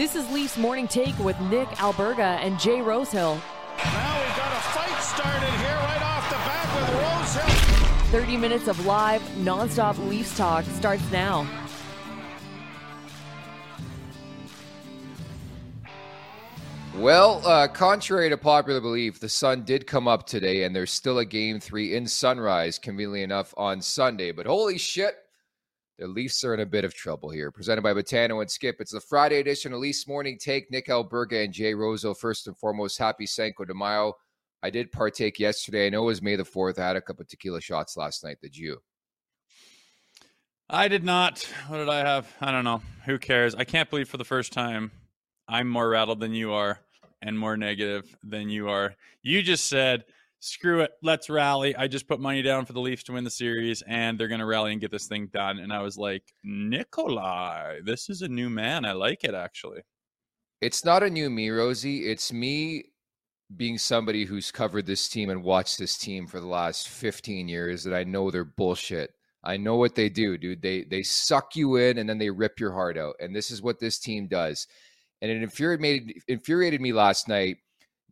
This is Leafs Morning Take with Nick Alberga and Jay Rosehill. Now we've got a fight started here right off the bat with Rosehill. 30 minutes of live, nonstop Leafs talk starts now. Well, uh, contrary to popular belief, the sun did come up today, and there's still a game three in sunrise, conveniently enough, on Sunday. But holy shit, the Leafs are in a bit of trouble here. Presented by Betano and Skip. It's the Friday edition of Leafs Morning Take. Nick Alberga and Jay Rosehill. First and foremost, happy Cinco de Mayo. I did partake yesterday. I know it was May the 4th. I had a couple of tequila shots last night. Did you? I did not. What did I have? I don't know. Who cares? I can't believe for the first time I'm more rattled than you are and more negative than you are. You just said, screw it, let's rally. I just put money down for the Leafs to win the series and they're going to rally and get this thing done. And I was like, Nikolai, this is a new man. I like it actually. It's not a new me, Rosie. It's me being somebody who's covered this team and watched this team for the last 15 years that I know they're bullshit. I know what they do, dude. They they suck you in and then they rip your heart out. And this is what this team does. And it infuriated infuriated me last night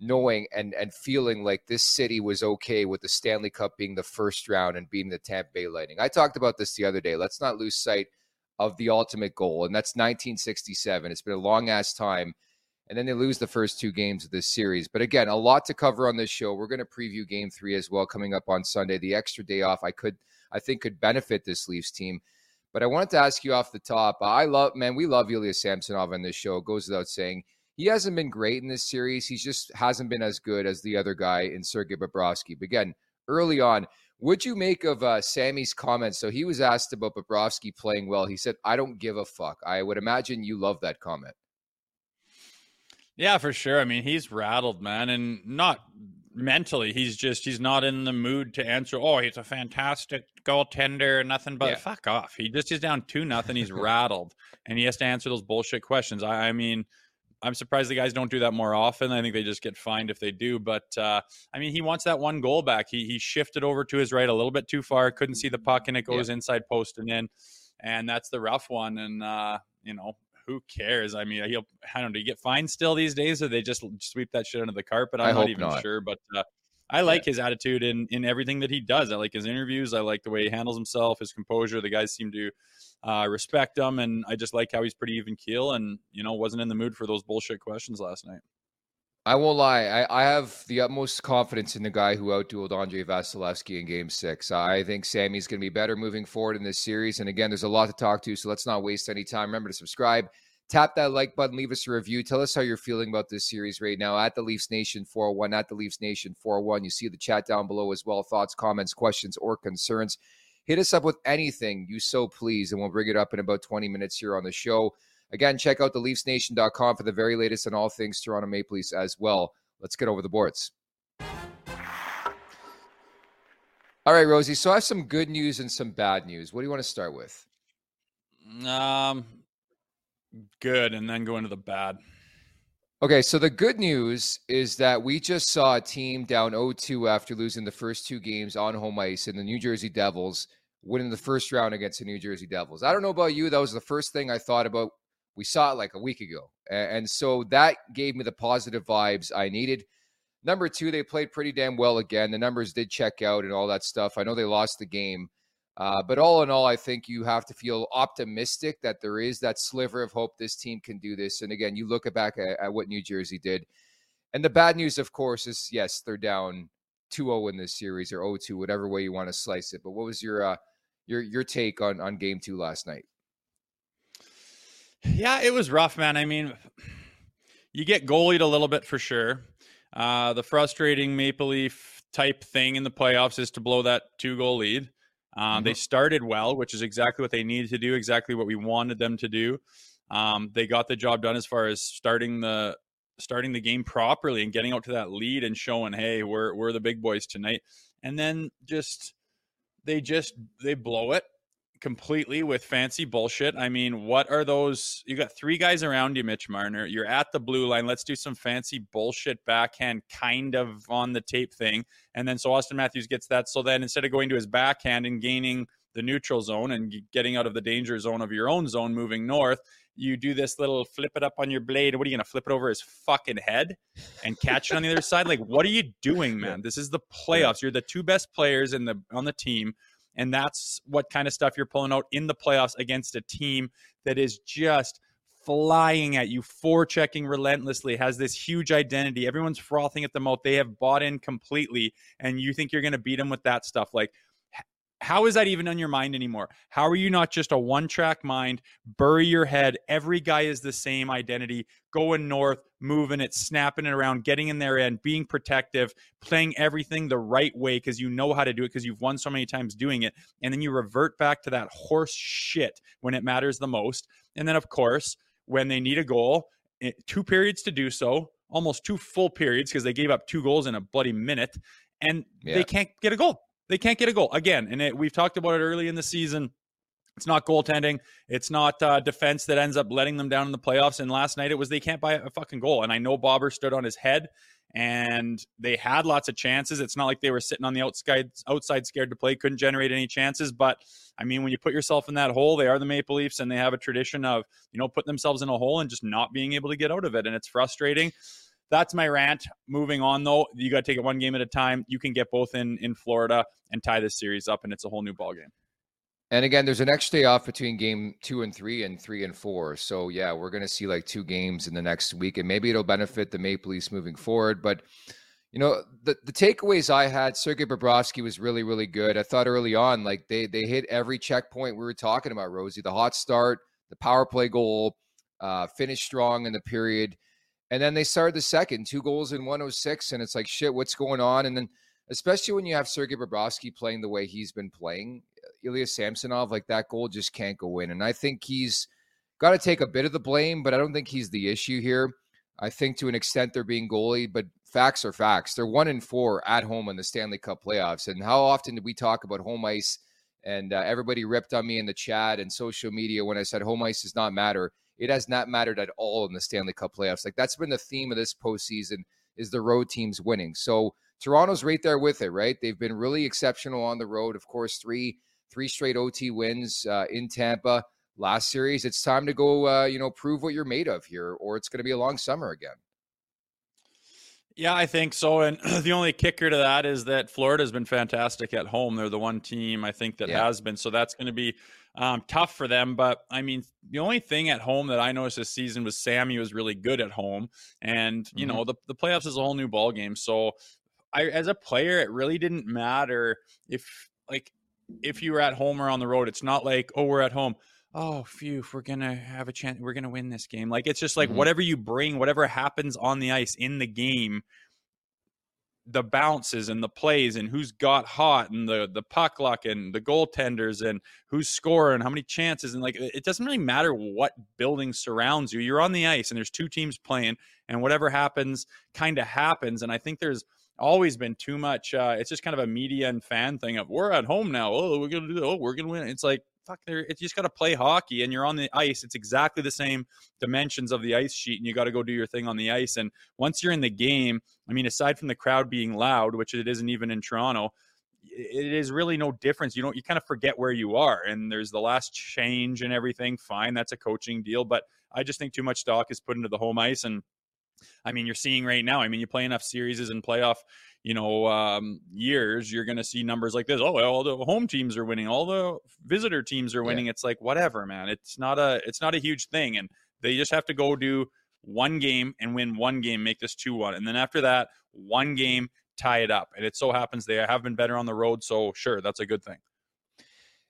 knowing and and feeling like this city was okay with the Stanley Cup being the first round and beating the Tampa Bay Lightning. I talked about this the other day. Let's not lose sight of the ultimate goal, and that's 1967. It's been a long ass time. And then they lose the first two games of this series. But again, a lot to cover on this show. We're going to preview game three as well coming up on Sunday. The extra day off I could I think could benefit this Leafs team. But I wanted to ask you off the top. I love, man, we love Ilya Samsonov on this show. It goes without saying. He hasn't been great in this series. He just hasn't been as good as the other guy in Sergei Bobrovsky. But again, early on, would you make of uh, Sammy's comments? So he was asked about Bobrovsky playing well. He said, I don't give a fuck. I would imagine you love that comment. Yeah, for sure. I mean, he's rattled, man, and not mentally. He's just he's not in the mood to answer. Oh, he's a fantastic goaltender, nothing but yeah. fuck off. He just is down two nothing. He's rattled, and he has to answer those bullshit questions. I, I, mean, I'm surprised the guys don't do that more often. I think they just get fined if they do. But uh, I mean, he wants that one goal back. He he shifted over to his right a little bit too far. Couldn't see the puck, and it goes yeah. inside post and in. And that's the rough one. And uh, you know, who cares? I mean, he'll I don't know. Do you get fined still these days, or they just sweep that shit under the carpet? I'm I not even not. sure, but uh, I like yeah. his attitude in in everything that he does. I like his interviews. I like the way he handles himself, his composure. The guys seem to uh, respect him, and I just like how he's pretty even keel, and you know, wasn't in the mood for those bullshit questions last night. I won't lie. I, I have the utmost confidence in the guy who outdueled Andrei Vasilevskiy in game six. I think Sammy's going to be better moving forward in this series. And again, there's a lot to talk to, so let's not waste any time. Remember to subscribe, tap that like button, leave us a review. Tell us how you're feeling about this series right now at the Leafs Nation 401, at the Leafs Nation 401. You see the chat down below as well. Thoughts, comments, questions, or concerns. Hit us up with anything you so please, and we'll bring it up in about 20 minutes here on the show. Again, check out the leafsnation.com for the very latest on all things Toronto Maple Leafs as well. Let's get over the boards. All right, Rosie. So I have some good news and some bad news. What do you want to start with? Um, good, and then go into the bad. Okay, so the good news is that we just saw a team down 0-2 after losing the first two games on home ice, and the New Jersey Devils winning the first round against the New Jersey Devils. I don't know about you, that was the first thing I thought about we saw it like a week ago. And so that gave me the positive vibes I needed. Number two, they played pretty damn well again. The numbers did check out and all that stuff. I know they lost the game. Uh, but all in all, I think you have to feel optimistic that there is that sliver of hope this team can do this. And again, you look back at, at what New Jersey did. And the bad news, of course, is yes, they're down 2-0 in this series or 0-2, whatever way you want to slice it. But what was your uh, your your take on on game two last night? Yeah, it was rough, man. I mean, you get goalied a little bit for sure. Uh, the frustrating Maple Leaf type thing in the playoffs is to blow that two goal lead. Uh, mm-hmm. They started well, which is exactly what they needed to do, exactly what we wanted them to do. Um, they got the job done as far as starting the starting the game properly and getting out to that lead and showing, hey, we're we're the big boys tonight. And then just they just they blow it completely with fancy bullshit. I mean, what are those? You got three guys around you, Mitch Marner. You're at the blue line. Let's do some fancy bullshit backhand kind of on the tape thing. And then so Auston Matthews gets that. So then instead of going to his backhand and gaining the neutral zone and getting out of the danger zone of your own zone moving north, you do this little flip it up on your blade. What are you going to flip it over his fucking head and catch it on the other side? Like, what are you doing, man? This is the playoffs. You're the two best players in the on the team and that's what kind of stuff you're pulling out in the playoffs against a team that is just flying at you, forechecking relentlessly, has this huge identity. Everyone's frothing at the mouth. They have bought in completely, and you think you're going to beat them with that stuff. Like, how is that even on your mind anymore? How are you not just a one track mind? Bury your head. Every guy is the same identity, going north, moving it, snapping it around, getting in there and being protective, playing everything the right way because you know how to do it because you've won so many times doing it. And then you revert back to that horse shit when it matters the most. And then, of course, when they need a goal, eh, two periods to do so, almost two full periods because they gave up two goals in a bloody minute and yeah. they can't get a goal. They can't get a goal again, and it, we've talked about it early in the season. It's not goaltending. It's not uh, defense that ends up letting them down in the playoffs. And last night it was they can't buy a fucking goal. And I know Bobber stood on his head, and they had lots of chances. It's not like they were sitting on the outside outside scared to play, couldn't generate any chances. But I mean, when you put yourself in that hole, they are the Maple Leafs, and they have a tradition of you know putting themselves in a hole and just not being able to get out of it, and it's frustrating that's my rant. Moving on though, you got to take it one game at a time. You can get both in in Florida and tie this series up, and it's a whole new ball game. And again, there's an extra day off between game two and three and three and four. So yeah, we're going to see like two games in the next week, and maybe it'll benefit the Maple Leafs moving forward. But you know, the the takeaways I had, Sergei Bobrovsky was really really good. I thought early on, like they they hit every checkpoint we were talking about. Rosie, the hot start, the power play goal, uh, finished strong in the period. And then they started the second, two goals in 106. And it's like, shit, what's going on? And then, especially when you have Sergei Bobrovsky playing the way he's been playing, Ilya Samsonov, like that goal just can't go in. And I think he's got to take a bit of the blame, but I don't think he's the issue here. I think to an extent they're being goalie, but facts are facts. They're one in four at home in the Stanley Cup playoffs. And how often did we talk about home ice? And uh, everybody ripped on me in the chat and social media when I said home ice does not matter it has not mattered at all in the Stanley Cup playoffs. Like that's been the theme of this postseason is the road teams winning. So Toronto's right there with it, right? They've been really exceptional on the road. Of course, three three straight OT wins uh, in Tampa last series. It's time to go, uh, you know, prove what you're made of here, or it's going to be a long summer again. Yeah, I think so. And the only kicker to that is that Florida's been fantastic at home. They're the one team I think that yeah. has been. So that's going to be um, tough for them. But I mean, the only thing at home that I noticed this season was Sammy was really good at home, and you mm-hmm. know the the playoffs is a whole new ball game. So, I as a player, it really didn't matter if like if you were at home or on the road. It's not like oh we're at home. Oh, phew, we're gonna have a chance. We're gonna win this game. Like it's just like mm-hmm. whatever you bring, whatever happens on the ice in the game, the bounces and the plays and who's got hot and the the puck luck and the goaltenders and who's scoring how many chances and like it doesn't really matter what building surrounds you. You're on the ice and there's two teams playing and whatever happens kind of happens. And i think there's always been too much uh, it's just kind of a media and fan thing of we're at home now. Oh we're gonna do oh we're gonna win. It's like fuck there you just got to play hockey and you're on the ice it's exactly the same dimensions of the ice sheet and you got to go do your thing on the ice and once you're in the game i mean aside from the crowd being loud which it isn't even in toronto it is really no difference you don't you kind of forget where you are and there's the last change and everything fine that's a coaching deal but i just think too much stock is put into the home ice and I mean, you're seeing right now. I mean, you play enough series and playoff you know um, years, you're going to see numbers like this. Oh, all the home teams are winning, all the visitor teams are winning. Yeah. It's like whatever, man. It's not a it's not a huge thing, and they just have to go do one game and win one game, make this two one, and then after that, one game tie it up. And it so happens they have been better on the road, so sure, that's a good thing.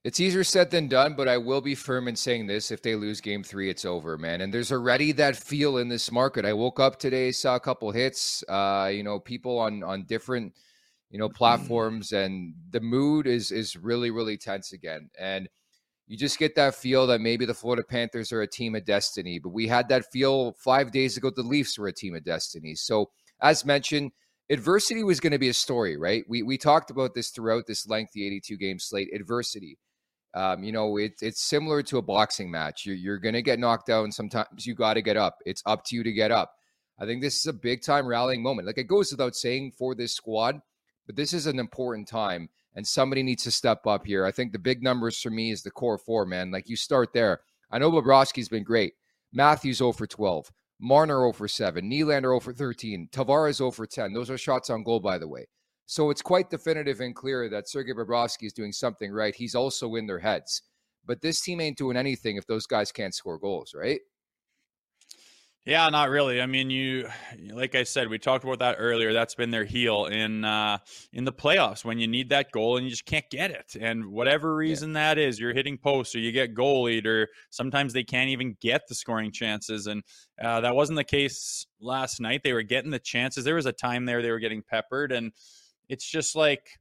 It's easier said than done, but I will be firm in saying this. If they lose game three, it's over, man. And there's already that feel in this market. I woke up today, saw a couple hits, uh, you know, people on on different, you know, platforms, and the mood is is really, really tense again. And you just get that feel that maybe the Florida Panthers are a team of destiny. But we had that feel five days ago the Leafs were a team of destiny. So as mentioned, adversity was going to be a story, right? We we talked about this throughout this lengthy 82 game slate. Adversity um, you know, it, it's similar to a boxing match. You're, you're going to get knocked down. Sometimes you got to get up. It's up to you to get up. I think this is a big time rallying moment. Like it goes without saying for this squad, but this is an important time and somebody needs to step up here. I think the big numbers for me is the core four, man. Like you start there. I know Bobrovsky's been great. Matthews 0 for 12. Marner 0 for 7. Nylander 0 for 13. Tavares 0 for 10. Those are shots on goal, by the way. So it's quite definitive and clear that Sergei Bobrovsky is doing something right. He's also in their heads. But this team ain't doing anything if those guys can't score goals, right? Yeah, not really. I mean, you like I said, we talked about that earlier. That's been their heel in uh in the playoffs when you need that goal and you just can't get it. And whatever reason yeah. that is, you're hitting posts or you get goalied or sometimes they can't even get the scoring chances. And uh, that wasn't the case last night. They were getting the chances. There was a time there they were getting peppered and it's just like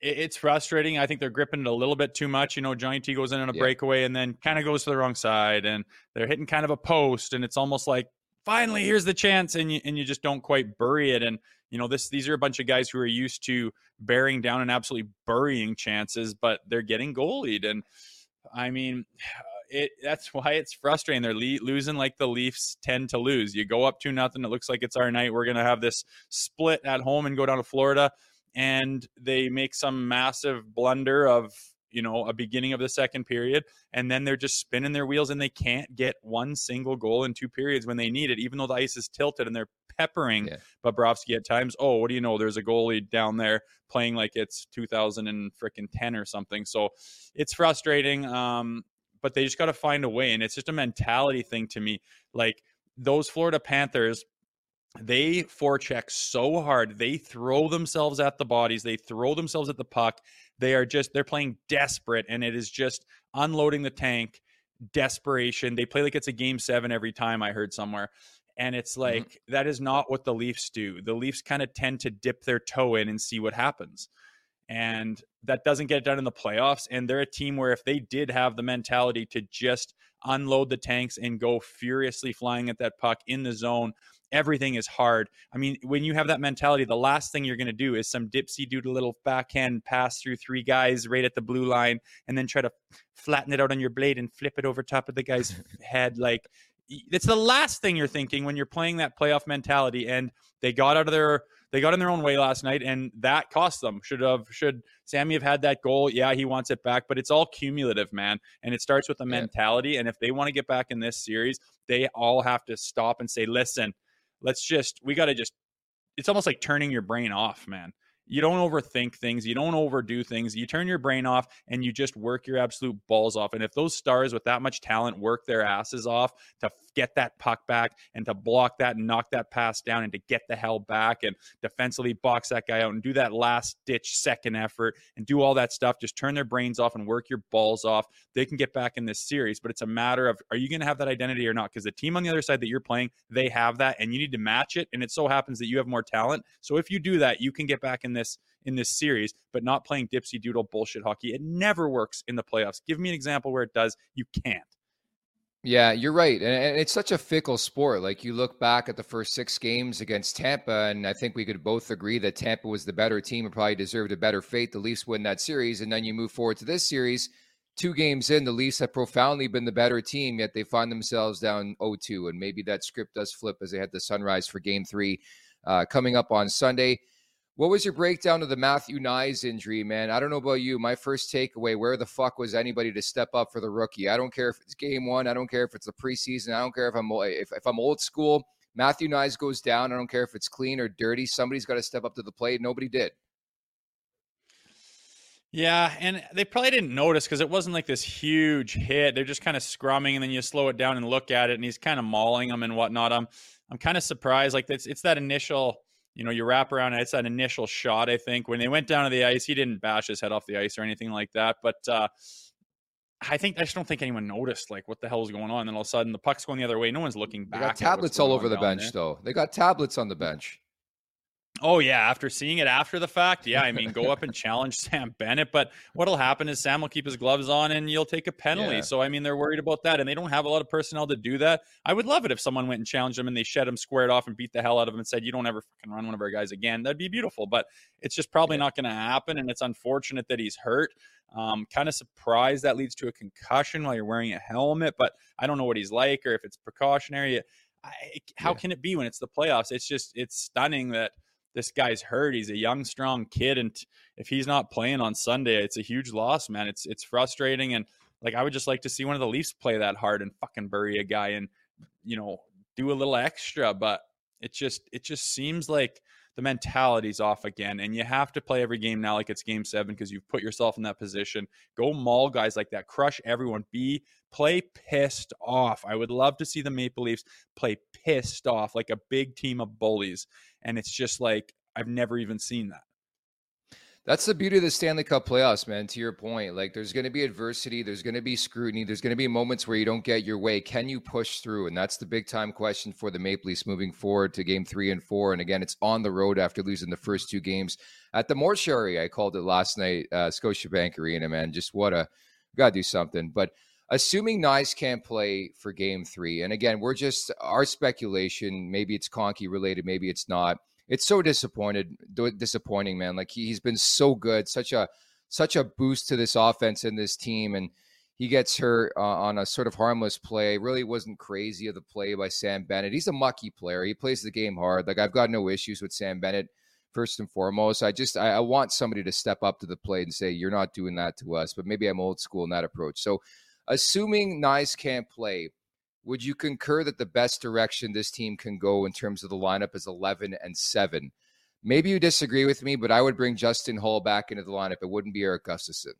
it's frustrating. I think they're gripping it a little bit too much. You know, Johnny T goes in on a yeah. breakaway and then kind of goes to the wrong side, and they're hitting kind of a post, and it's almost like finally here's the chance, and you and you just don't quite bury it. And you know, this these are a bunch of guys who are used to bearing down and absolutely burying chances, but they're getting goalied, and I mean. It, that's why it's frustrating. They're le- losing like the Leafs tend to lose. You go up to nothing. It looks like it's our night. We're gonna have this split at home and go down to Florida and they make some massive blunder of you know a beginning of the second period and then they're just spinning their wheels and they can't get one single goal in two periods when they need it even though the ice is tilted and they're peppering yeah. Bobrovsky at times oh what do you know there's a goalie down there playing like it's 2000 and freaking 10 or something so it's frustrating um but they just got to find a way and it's just a mentality thing to me like those Florida Panthers they forecheck so hard. They throw themselves at the bodies. They throw themselves at the puck. They are just they're playing desperate, and it is just unloading the tank, desperation. They play like it's a game seven every time. I heard somewhere, and it's mm-hmm. like mm-hmm. that is not what the Leafs do. The Leafs kind of tend to dip their toe in and see what happens, and that doesn't get done in the playoffs. And they're a team where if they did have the mentality to just unload the tanks and go furiously flying at that puck in the zone everything is hard. I mean, when you have that mentality, the last thing you're going to do is some dipsy do a little backhand pass through three guys right at the blue line and then try to flatten it out on your blade and flip it over top of the guy's head. Like, it's the last thing you're thinking when you're playing that playoff mentality. And they got out of their they got in their own way last night, and that cost them. Should have should Sammy have had that goal? Yeah, he wants it back, but it's all cumulative, man. And it starts with the mentality. And if they want to get back in this series, they all have to stop and say, "Listen, let's just we got to just it's almost like turning your brain off, man. You don't overthink things. You don't overdo things. You turn your brain off and you just work your absolute balls off. And if those stars with that much talent work their asses off to get that puck back and to block that and knock that pass down and to get the hell back and defensively box that guy out and do that last ditch second effort and do all that stuff, just turn their brains off and work your balls off, they can get back in this series. But it's a matter of are you going to have that identity or not? Because the team on the other side that you're playing, they have that and you need to match it. And it so happens that you have more talent. So if you do that, you can get back in this in this series, but not playing dipsy doodle bullshit hockey. It never works in the playoffs. Give me an example where it does. You can't. Yeah, you're right. And it's such a fickle sport. Like you look back at the first six games against Tampa, and I think we could both agree that Tampa was the better team and probably deserved a better fate. The Leafs win that series. And then you move forward to this series. Two games in, the Leafs have profoundly been the better team, yet they find themselves down 0 2. And maybe that script does flip as they head the sunrise for game three uh, coming up on Sunday. What was your breakdown of the Matthew Knies injury, man? I don't know about you. My first takeaway: where the fuck was anybody to step up for the rookie? I don't care if it's game one. I don't care if it's the preseason. I don't care if I'm if, if I'm old school. Matthew Knies goes down. I don't care if it's clean or dirty. Somebody's got to step up to the plate. Nobody did. Yeah, and they probably didn't notice because it wasn't like this huge hit. They're just kind of scrumming, and then you slow it down and look at it, and he's kind of mauling them and whatnot. I'm I'm kind of surprised. Like it's it's that initial you know, you wrap around. It's that initial shot. I think when they went down to the ice, he didn't bash his head off the ice or anything like that. But uh, I think I just don't think anyone noticed like what the hell is going on. And then all of a sudden the puck's going the other way. No one's looking back. They got tablets all over the bench, there. though. They got tablets on the bench. Oh yeah, after seeing it after the fact, yeah. I mean, go up and challenge Sam Bennett, but what'll happen is Sam will keep his gloves on and you'll take a penalty. Yeah. So I mean, they're worried about that, and they don't have a lot of personnel to do that. I would love it if someone went and challenged him and they shed him squared off and beat the hell out of him and said, "You don't ever fucking run one of our guys again." That'd be beautiful, but it's just probably yeah. not going to happen, and it's unfortunate that he's hurt. Um, kind of surprised that leads to a concussion while you're wearing a helmet, but I don't know what he's like or if it's precautionary. I, how yeah. can it be when it's the playoffs? It's just it's stunning that this guy's hurt. He's a young, strong kid, and if he's not playing on Sunday, it's a huge loss, man. It's it's frustrating, and like I would just like to see one of the Leafs play that hard and fucking bury a guy and you know do a little extra, but it just it just seems like the mentality's off again, and you have to play every game now like it's Game Seven because you've put yourself in that position. Go maul guys like that, crush everyone. Be play pissed off. I would love to see the Maple Leafs play pissed off like a big team of bullies and it's just like I've never even seen that. That's the beauty of the Stanley Cup playoffs, man. To your point, like there's going to be adversity, there's going to be scrutiny, there's going to be moments where you don't get your way. Can you push through? And that's the big time question for the Maple Leafs moving forward to game three and four. And again, it's on the road after losing the first two games at the mortuary. I called it last night, uh, Scotiabank Arena, man. Just what a got to do something. But assuming Knies can't play for game three, and again, we're just our speculation. Maybe it's Conkey related, maybe it's not. It's so disappointed, disappointing, man. Like he, he's been so good, such a such a boost to this offense and this team, and he gets hurt uh, on a sort of harmless play. Really wasn't crazy of the play by Sam Bennett. He's a mucky player. He plays the game hard. Like I've got no issues with Sam Bennett. First and foremost, I just I, I want somebody to step up to the plate and say, "You're not doing that to us." But maybe I'm old school in that approach. So assuming Knies can't play, would you concur that the best direction this team can go in terms of the lineup is 11 and 7? Maybe you disagree with me, but I would bring Justin Holl back into the lineup. It wouldn't be Erik Gustafsson.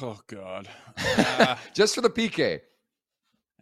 Oh God! Uh, Just for the PK.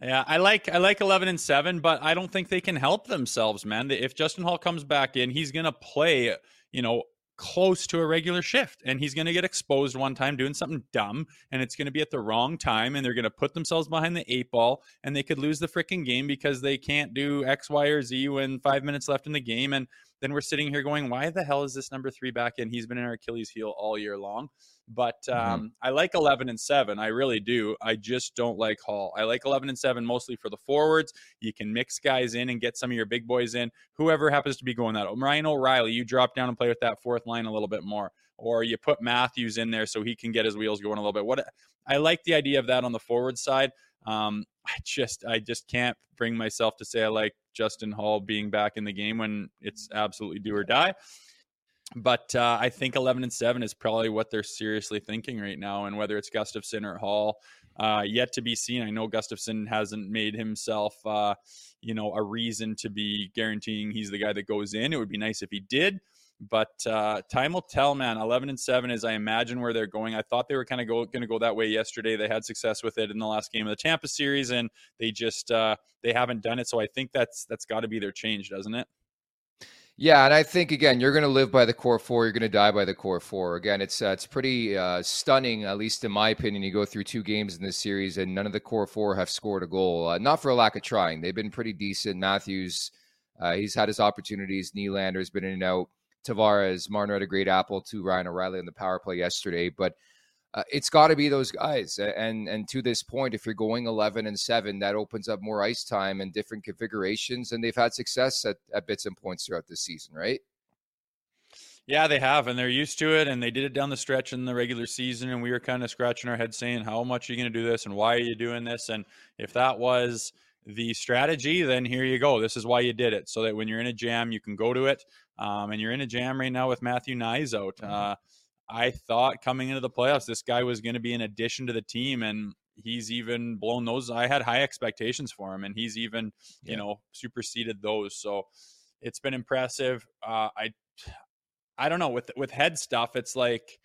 Yeah, I like I like eleven and seven, but I don't think they can help themselves, man. If Justin Holl comes back in, he's gonna play, you know, close to a regular shift and he's going to get exposed one time doing something dumb and it's going to be at the wrong time and they're going to put themselves behind the eight ball and they could lose the freaking game because they can't do x y or z when five minutes left in the game and then we're sitting here going why the hell is this number three back in he's been in our achilles heel all year long but mm-hmm. um, mm-hmm. I like 11 and 7. I really do. I just don't like Holl. I like 11 and 7 mostly for the forwards. You can mix guys in and get some of your big boys in. Whoever happens to be going that. Ryan O'Reilly, you drop down and play with that fourth line a little bit more. Or you put Matthews in there so he can get his wheels going a little bit. What I like the idea of that on the forward side. Um, I just I just can't bring myself to say I like Justin Holl being back in the game when it's absolutely do or die. but uh, I think 11 and 7 is probably what they're seriously thinking right now. And whether it's Gustafsson or Hall, uh, yet to be seen. I know Gustafsson hasn't made himself, uh, you know, a reason to be guaranteeing he's the guy that goes in. It would be nice if he did. But uh, time will tell, man. 11 and 7 is, I imagine, where they're going. I thought they were kind of going to go that way yesterday. They had success with it in the last game of the Tampa series, and they just uh, they haven't done it. So I think that's that's got to be their change, doesn't it? Yeah, and I think again, you're going to live by the core four. You're going to die by the core four. Again, it's uh, it's pretty uh, stunning, at least in my opinion. You go through two games in this series, and none of the core four have scored a goal. Uh, not for a lack of trying; they've been pretty decent. Matthews, uh, he's had his opportunities. Nylander's been in and out. Tavares, Marner had a great apple to Ryan O'Reilly in the power play yesterday, but uh, it's got to be those guys. And and to this point, if you're going 11 and seven, that opens up more ice time and different configurations. And they've had success at, at bits and points throughout the season, right? Yeah, they have, and they're used to it, and they did it down the stretch in the regular season. And we were kind of scratching our heads, saying, "How much are you going to do this, and why are you doing this?" And if that was the strategy, then here you go. This is why you did it, so that when you're in a jam, you can go to it. Um, and you're in a jam right now with Matthew Knies out. Mm-hmm. Uh, I thought coming into the playoffs, this guy was going to be an addition to the team, and he's even blown those. I had high expectations for him, and he's even, yeah. you know, superseded those. So it's been impressive. Uh, I, I don't know with with head stuff. It's like,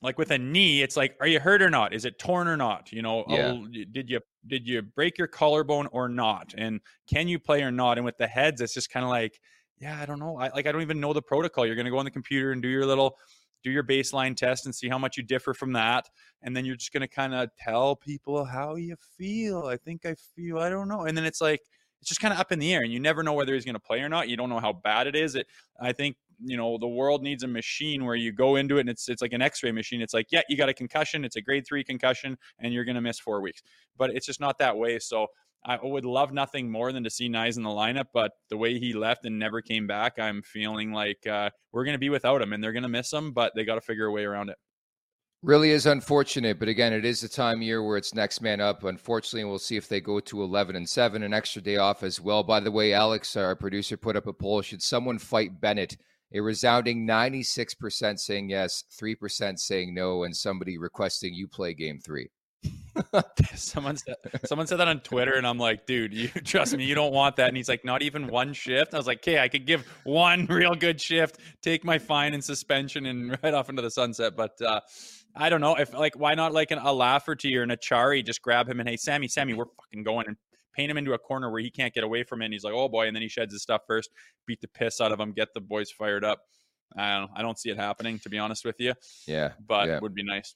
like with a knee, it's like, are you hurt or not? Is it torn or not? You know, oh, yeah. oh, did you did you break your collarbone or not? And can you play or not? And with the heads, it's just kind of like, yeah, I don't know. I like I don't even know the protocol. You're going to go on the computer and do your little do your baseline test and see how much you differ from that. And then you're just going to kind of tell people how you feel. I think I feel, I don't know. And then it's like, it's just kind of up in the air and you never know whether he's going to play or not. You don't know how bad it is. It, I think, you know, the world needs a machine where you go into it and it's, it's like an x-ray machine. It's like, yeah, you got a concussion. It's a grade three concussion and you're going to miss four weeks, but it's just not that way. So I would love nothing more than to see Knies in the lineup, but the way he left and never came back, I'm feeling like uh, we're going to be without him and they're going to miss him, but they got to figure a way around it. Really is unfortunate, but again, it is the time year where it's next man up. Unfortunately, we'll see if they go to 11 and 7, an extra day off as well. By the way, Alex, our producer, put up a poll Should someone fight Bennett? A resounding 96% saying yes, 3% saying no, and somebody requesting you play game three. someone said someone said that on Twitter, and I'm like, dude, you trust me, you don't want that. And he's like, not even one shift. I was like, okay, I could give one real good shift, take my fine and suspension, and right off into the sunset. But uh, I don't know if like why not like an, a Lafferty or an Acciari, just grab him and hey, Sammy, Sammy, mm-hmm. we're fucking going and paint him into a corner where he can't get away from it. And he's like, oh boy, and then he sheds his stuff first, beat the piss out of him, get the boys fired up. I don't, I don't see it happening, to be honest with you. Yeah, but yeah. it would be nice.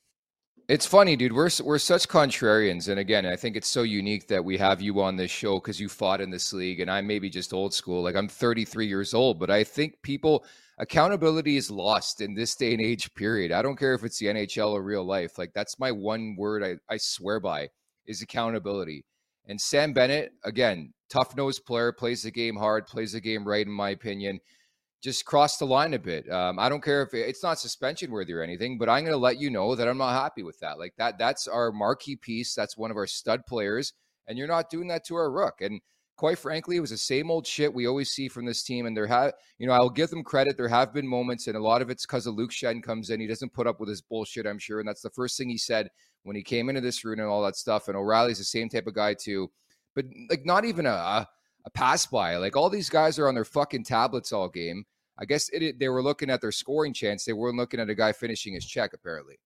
It's funny, dude. We're we're such contrarians, and again, I think it's so unique that we have you on this show because you fought in this league, and I'm maybe just old school. Like I'm 33 years old, but I think people accountability is lost in this day and age. Period. I don't care if it's the NHL or real life. Like that's my one word I, I swear by is accountability. And Sam Bennett, again, tough nosed player, plays the game hard, plays the game right, in my opinion just crossed the line a bit. Um, I don't care if it's not suspension worthy or anything, but I'm going to let you know that I'm not happy with that. Like that, that's our marquee piece. That's one of our stud players, and you're not doing that to our rook. And quite frankly, it was the same old shit we always see from this team. And there have, you know, I'll give them credit. There have been moments, and a lot of it's because of Luke Schenn comes in. He doesn't put up with his bullshit, I'm sure, and that's the first thing he said when he came into this room and all that stuff. And O'Reilly's the same type of guy too, but like not even a a pass by. Like all these guys are on their fucking tablets all game. I guess it, they were looking at their scoring chance. They weren't looking at a guy finishing his check, apparently.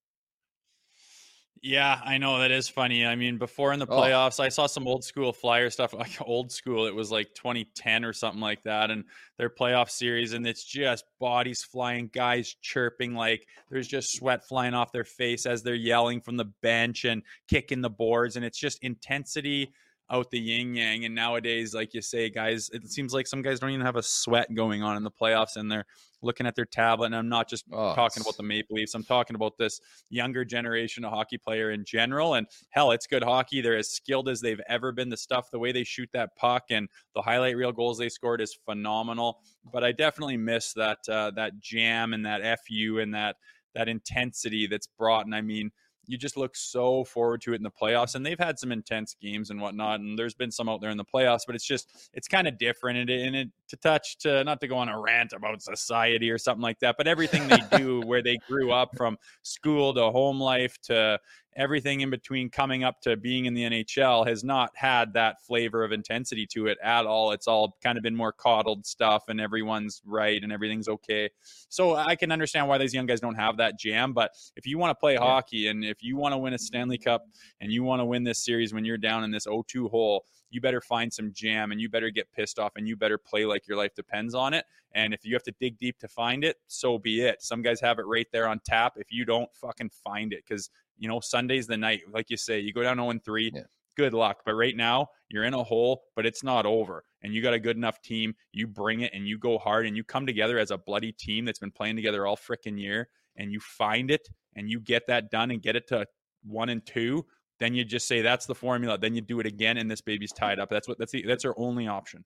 Yeah, I know that is funny. I mean, before in the oh. playoffs, oh. I saw some old school flyer stuff, like old school. It was like 2010 or something like that, and their playoff series, and it's just bodies flying, guys chirping, like there's just sweat flying off their face as they're yelling from the bench and kicking the boards, and it's just intensity out the yin yang. And nowadays, like you say, guys, it seems like some guys don't even have a sweat going on in the playoffs and they're looking at their tablet. And I'm not just oh, talking about the Maple Leafs, I'm talking about this younger generation of hockey player in general. And hell, it's good hockey. They're as skilled as they've ever been. The stuff, the way they shoot that puck and the highlight reel goals they scored is phenomenal. But I definitely miss that uh, that jam and that fu and that that intensity that's brought. And I mean, you just look so forward to it in the playoffs. And they've had some intense games and whatnot, and there's been some out there in the playoffs, but it's just it's kind of different. And it, and it to touch to not to go on a rant about society or something like that, but everything they do where they grew up from school to home life to everything in between coming up to being in the NHL has not had that flavor of intensity to it at all. It's all kind of been more coddled stuff and everyone's right and everything's okay. So I can understand why these young guys don't have that jam. But if you want to play yeah. hockey and if you want to win a Stanley Cup and you want to win this series when you're down in this 0 2 hole, you better find some jam and you better get pissed off and you better play like your life depends on it. And if you have to dig deep to find it, so be it. Some guys have it right there on tap. If you don't, fucking find it because you know, Sunday's the night. Like you say, you go down 0 3, yeah. good luck. But right now, you're in a hole, but it's not over. And you got a good enough team. You bring it and you go hard and you come together as a bloody team that's been playing together all freaking year and you find it and you get that done and get it to one and two. Then you just say that's the formula. Then you do it again, and this baby's tied up. That's what that's the, that's our only option.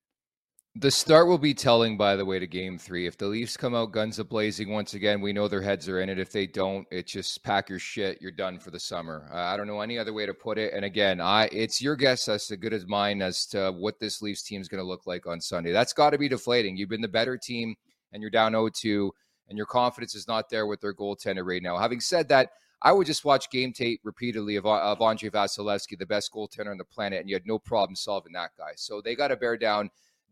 The start will be telling, by the way, to game three. If the Leafs come out guns a blazing once again, we know their heads are in it. If they don't, it's just pack your shit. You're done for the summer. Uh, I don't know any other way to put it. And again, I it's your guess as good as mine as to what this Leafs team is going to look like on Sunday. That's got to be deflating. You've been the better team, and you're down 0-2, and your confidence is not there with their goaltender right now. Having said that, I would just watch game tape repeatedly of, of Andrei Vasilevskiy, the best goaltender on the planet, and you had no problem solving that guy. So they got to bear down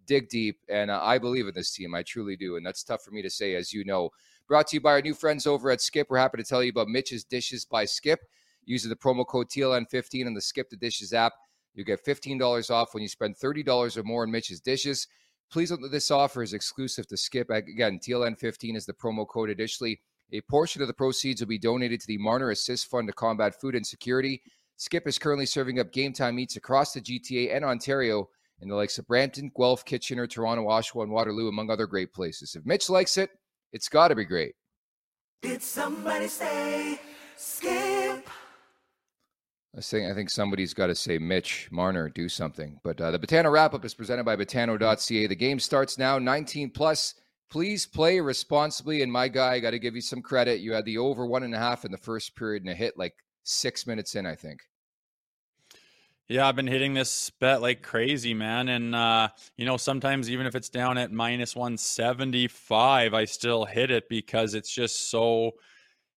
dig deep, and uh, I believe in this team. I truly do, and that's tough for me to say, as you know. Brought to you by our new friends over at Skip. We're happy to tell you about Mitch's Dishes by Skip. Using the promo code TLN15 in the Skip the Dishes app, you get $15 off when you spend $30 or more on Mitch's Dishes. Please note that this offer is exclusive to Skip. Again, TLN15 is the promo code. Additionally, a portion of the proceeds will be donated to the Marner Assist Fund to combat food insecurity. Skip is currently serving up game time eats across the GTA and Ontario in the likes of Brampton, Guelph, Kitchener, Toronto, Oshawa, and Waterloo, among other great places. If Mitch likes it, it's got to be great. Did somebody say skip? I think I think somebody's got to say Mitch Marner do something. But uh, the Betano wrap up is presented by Betano.ca. The game starts now. 19 plus. Please play responsibly. And my guy, I got to give you some credit. You had the over one and a half in the first period and a hit like six minutes in, I think. Yeah, I've been hitting this bet like crazy, man. And, uh, you know, sometimes even if it's down at minus 175, I still hit it because it's just so,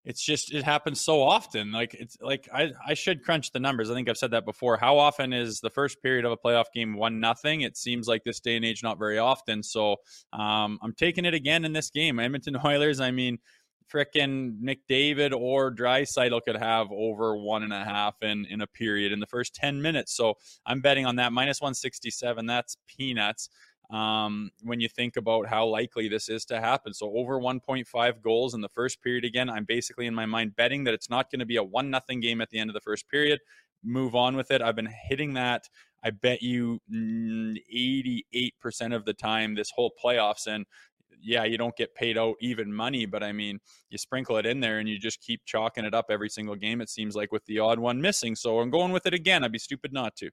it's just, it happens so often. Like, it's like, I, I should crunch the numbers. I think I've said that before. How often is the first period of a playoff game one nothing? It seems like this day and age, not very often. So um, I'm taking it again in this game. Edmonton Oilers, I mean, frickin' McDavid or Draisaitl could have over one and a half in in a period in the first 10 minutes. So I'm betting on that minus 167. That's peanuts. Um, when you think about how likely this is to happen. So over 1.5 goals in the first period again, I'm basically in my mind betting that it's not going to be a one nothing game at the end of the first period. Move on with it. I've been hitting that. I bet you 88% of the time this whole playoffs and yeah, you don't get paid out even money, but I mean, you sprinkle it in there and you just keep chalking it up every single game. It seems like with the odd one missing. So I'm going with it again. I'd be stupid not to.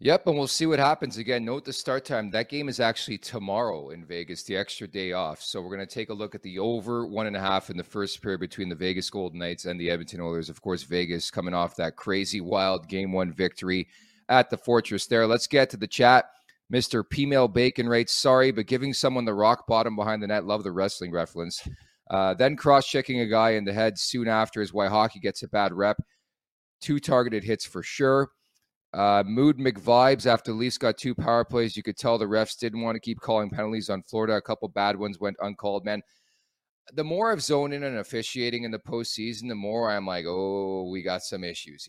Yep, and we'll see what happens again. Note the start time. That game is actually tomorrow in Vegas, the extra day off. So we're going to take a look at the over one and a half in the first period between the Vegas Golden Knights and the Edmonton Oilers. Of course, Vegas coming off that crazy, wild game one victory at the Fortress there. Let's get to the chat. Mr. P-Mail Bacon writes, sorry, but giving someone the rock bottom behind the net, love the wrestling reference. Uh, then cross checking a guy in the head soon after is why hockey gets a bad rep. Two targeted hits for sure. Uh, Mood McVibes after Leafs got two power plays. You could tell the refs didn't want to keep calling penalties on Florida. A couple bad ones went uncalled. Man, the more I've zoned in on officiating in the postseason, the more I'm like, oh, we got some issues.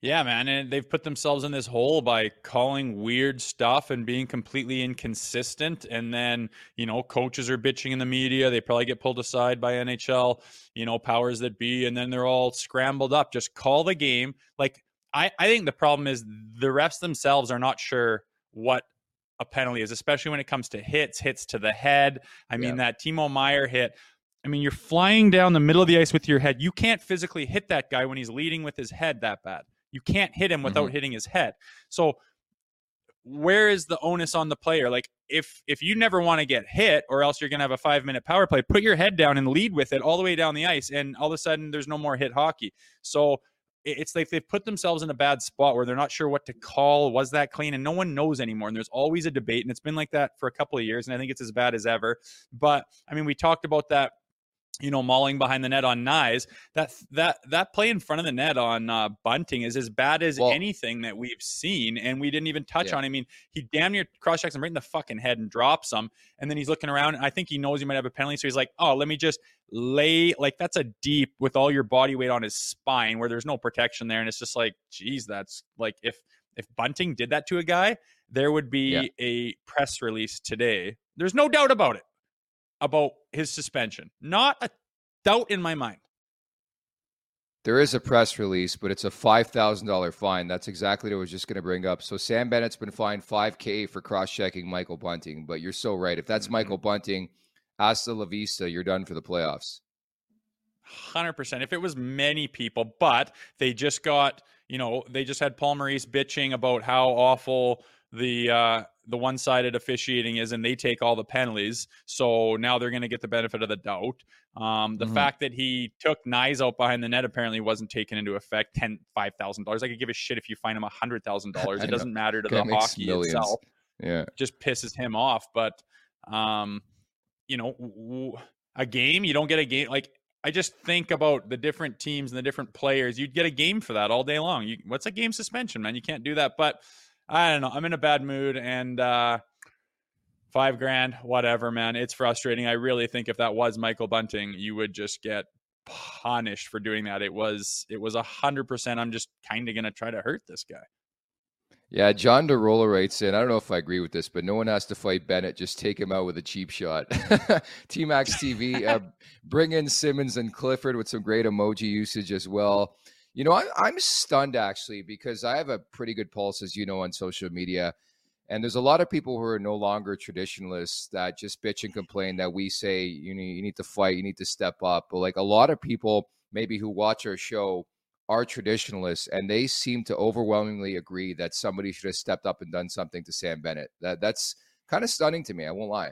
Yeah, man, and they've put themselves in this hole by calling weird stuff and being completely inconsistent. And then, you know, coaches are bitching in the media. They probably get pulled aside by NHL, you know, powers that be, and then they're all scrambled up. Just call the game. Like, I, I think the problem is the refs themselves are not sure what a penalty is, especially when it comes to hits, hits to the head. I mean, that Timo Meier hit. I mean, you're flying down the middle of the ice with your head. You can't physically hit that guy when he's leading with his head that bad. You can't hit him without mm-hmm. hitting his head. So where is the onus on the player? Like if if you never want to get hit or else you're going to have a 5 minute power play, put your head down and lead with it all the way down the ice and all of a sudden there's no more hit hockey. So it's like they've put themselves in a bad spot where they're not sure what to call. Was that clean? And no one knows anymore. And there's always a debate. And it's been like that for a couple of years. And I think it's as bad as ever. But I mean, we talked about that you know, mauling behind the net on Knies. That that that play in front of the net on uh, Bunting is as bad as well, anything that we've seen, and we didn't even touch yeah. on. I mean, he damn near cross checks him right in the fucking head and drops him, and then he's looking around. And I think he knows he might have a penalty, so he's like, "Oh, let me just lay like that's a deep with all your body weight on his spine where there's no protection there." And it's just like, geez, that's like if if Bunting did that to a guy, there would be yeah. a press release today. There's no doubt about it about his suspension. Not a doubt in my mind. There is a press release, but it's a five thousand dollar fine. That's exactly what I was just going to bring up. So Sam Bennett's been fined five k for cross checking Michael Bunting. But you're so right. If that's mm-hmm. Michael Bunting, hasta la vista, you're done for the playoffs. Hundred percent. If it was many people, but they just got, you know, they just had Paul Maurice bitching about how awful the uh, the one sided officiating is, and they take all the penalties. So now they're going to get the benefit of the doubt. Um, the mm-hmm. fact that he took Knies out behind the net apparently wasn't taken into effect. Ten five thousand dollars. I could give a shit if you find him a hundred thousand dollars. It doesn't matter to the hockey millions. itself. Yeah, it just pisses him off. But um, you know, w- a game you don't get a game like I just think about the different teams and the different players. You'd get a game for that all day long. You, what's a game suspension, man? You can't do that. But I don't know. I'm in a bad mood and uh, five grand, whatever, man. It's frustrating. I really think if that was Michael Bunting, you would just get punished for doing that. It was it was a hundred percent. I'm just kind of gonna try to hurt this guy. Yeah, John DeRolla writes in. I don't know if I agree with this, but no one has to fight Bennett. Just take him out with a cheap shot. T Max TV, uh, bring in Simmonds and Clifford with some great emoji usage as well. You know, I, I'm stunned actually because I have a pretty good pulse, as you know, on social media. And there's a lot of people who are no longer traditionalists that just bitch and complain that we say you need you need to fight, you need to step up. But like a lot of people maybe who watch our show are traditionalists and they seem to overwhelmingly agree that somebody should have stepped up and done something to Sam Bennett. That that's kind of stunning to me, I won't lie.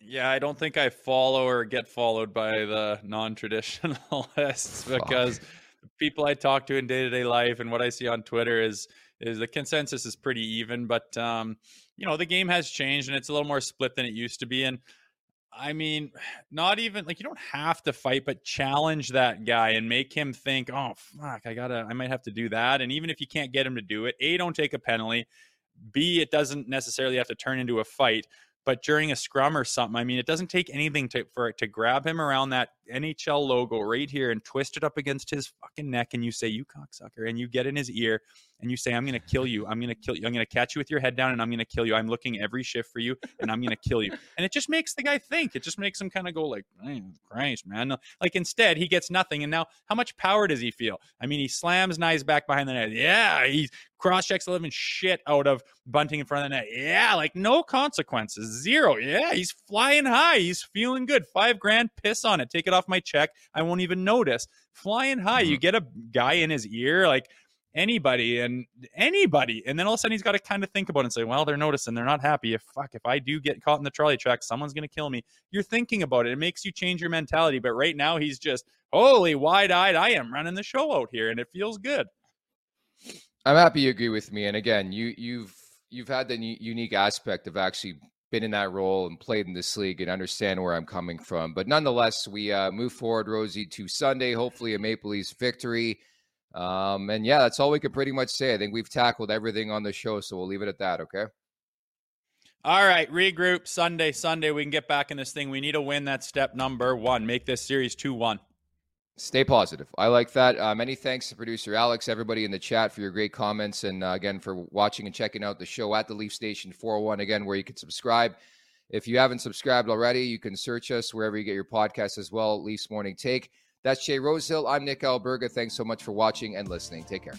Yeah, I don't think I follow or get followed by the non-traditionalists because people I talk to in day to day life and what I see on Twitter is is the consensus is pretty even, but um, you know the game has changed and it's a little more split than it used to be. And I mean, not even like you don't have to fight, but challenge that guy and make him think, oh fuck, I gotta, I might have to do that. And even if you can't get him to do it, a don't take a penalty. B, it doesn't necessarily have to turn into a fight but during a scrum or something, I mean, it doesn't take anything to for it to grab him around that NHL logo right here and twist it up against his fucking neck, and you say, "You cocksucker," and you get in his ear and you say, "I'm to kill you. I'm to kill you. I'm to catch you with your head down, and I'm to kill you. I'm looking every shift for you, and I'm to kill you." And it just makes the guy think. It just makes him kind of go like, "Christ, man!" Like instead, he gets nothing, and now how much power does he feel? I mean, he slams Knies back behind the net. Yeah, he's cross checks the living shit out of Bunting in front of the net. Yeah, like no consequences, zero. Yeah, he's flying high. He's feeling good. Five grand, piss on it. Take it off my check. I won't even notice. Flying high. Mm-hmm. You get a guy in his ear, like anybody and anybody. And then all of a sudden he's got to kind of think about it and say, well, they're noticing, they're not happy. If fuck, if I do get caught in the trolley track, someone's gonna kill me. You're thinking about it. It makes you change your mentality. But right now he's just holy wide eyed. I am running the show out here, and it feels good. I'm happy you agree with me. And again, you you've you've had the unique aspect of actually been in that role and played in this league and understand where I'm coming from. But nonetheless, we uh, move forward, Rosie, to Sunday. Hopefully, a Maple Leafs victory. Um, and yeah, that's all we could pretty much say. I think we've tackled everything on the show, so we'll leave it at that. Okay. All right, regroup Sunday. Sunday, we can get back in this thing. We need to win that step number one. Make this series 2 1. Stay positive. I like that. Uh, many thanks to producer Alex, everybody in the chat for your great comments, and uh, again for watching and checking out the show at the Leaf Station 401. Again, where you can subscribe. If you haven't subscribed already, you can search us wherever you get your podcasts as well. Leafs Morning Take. That's Jay Rosehill. I'm Nick Alberga. Thanks so much for watching and listening. Take care.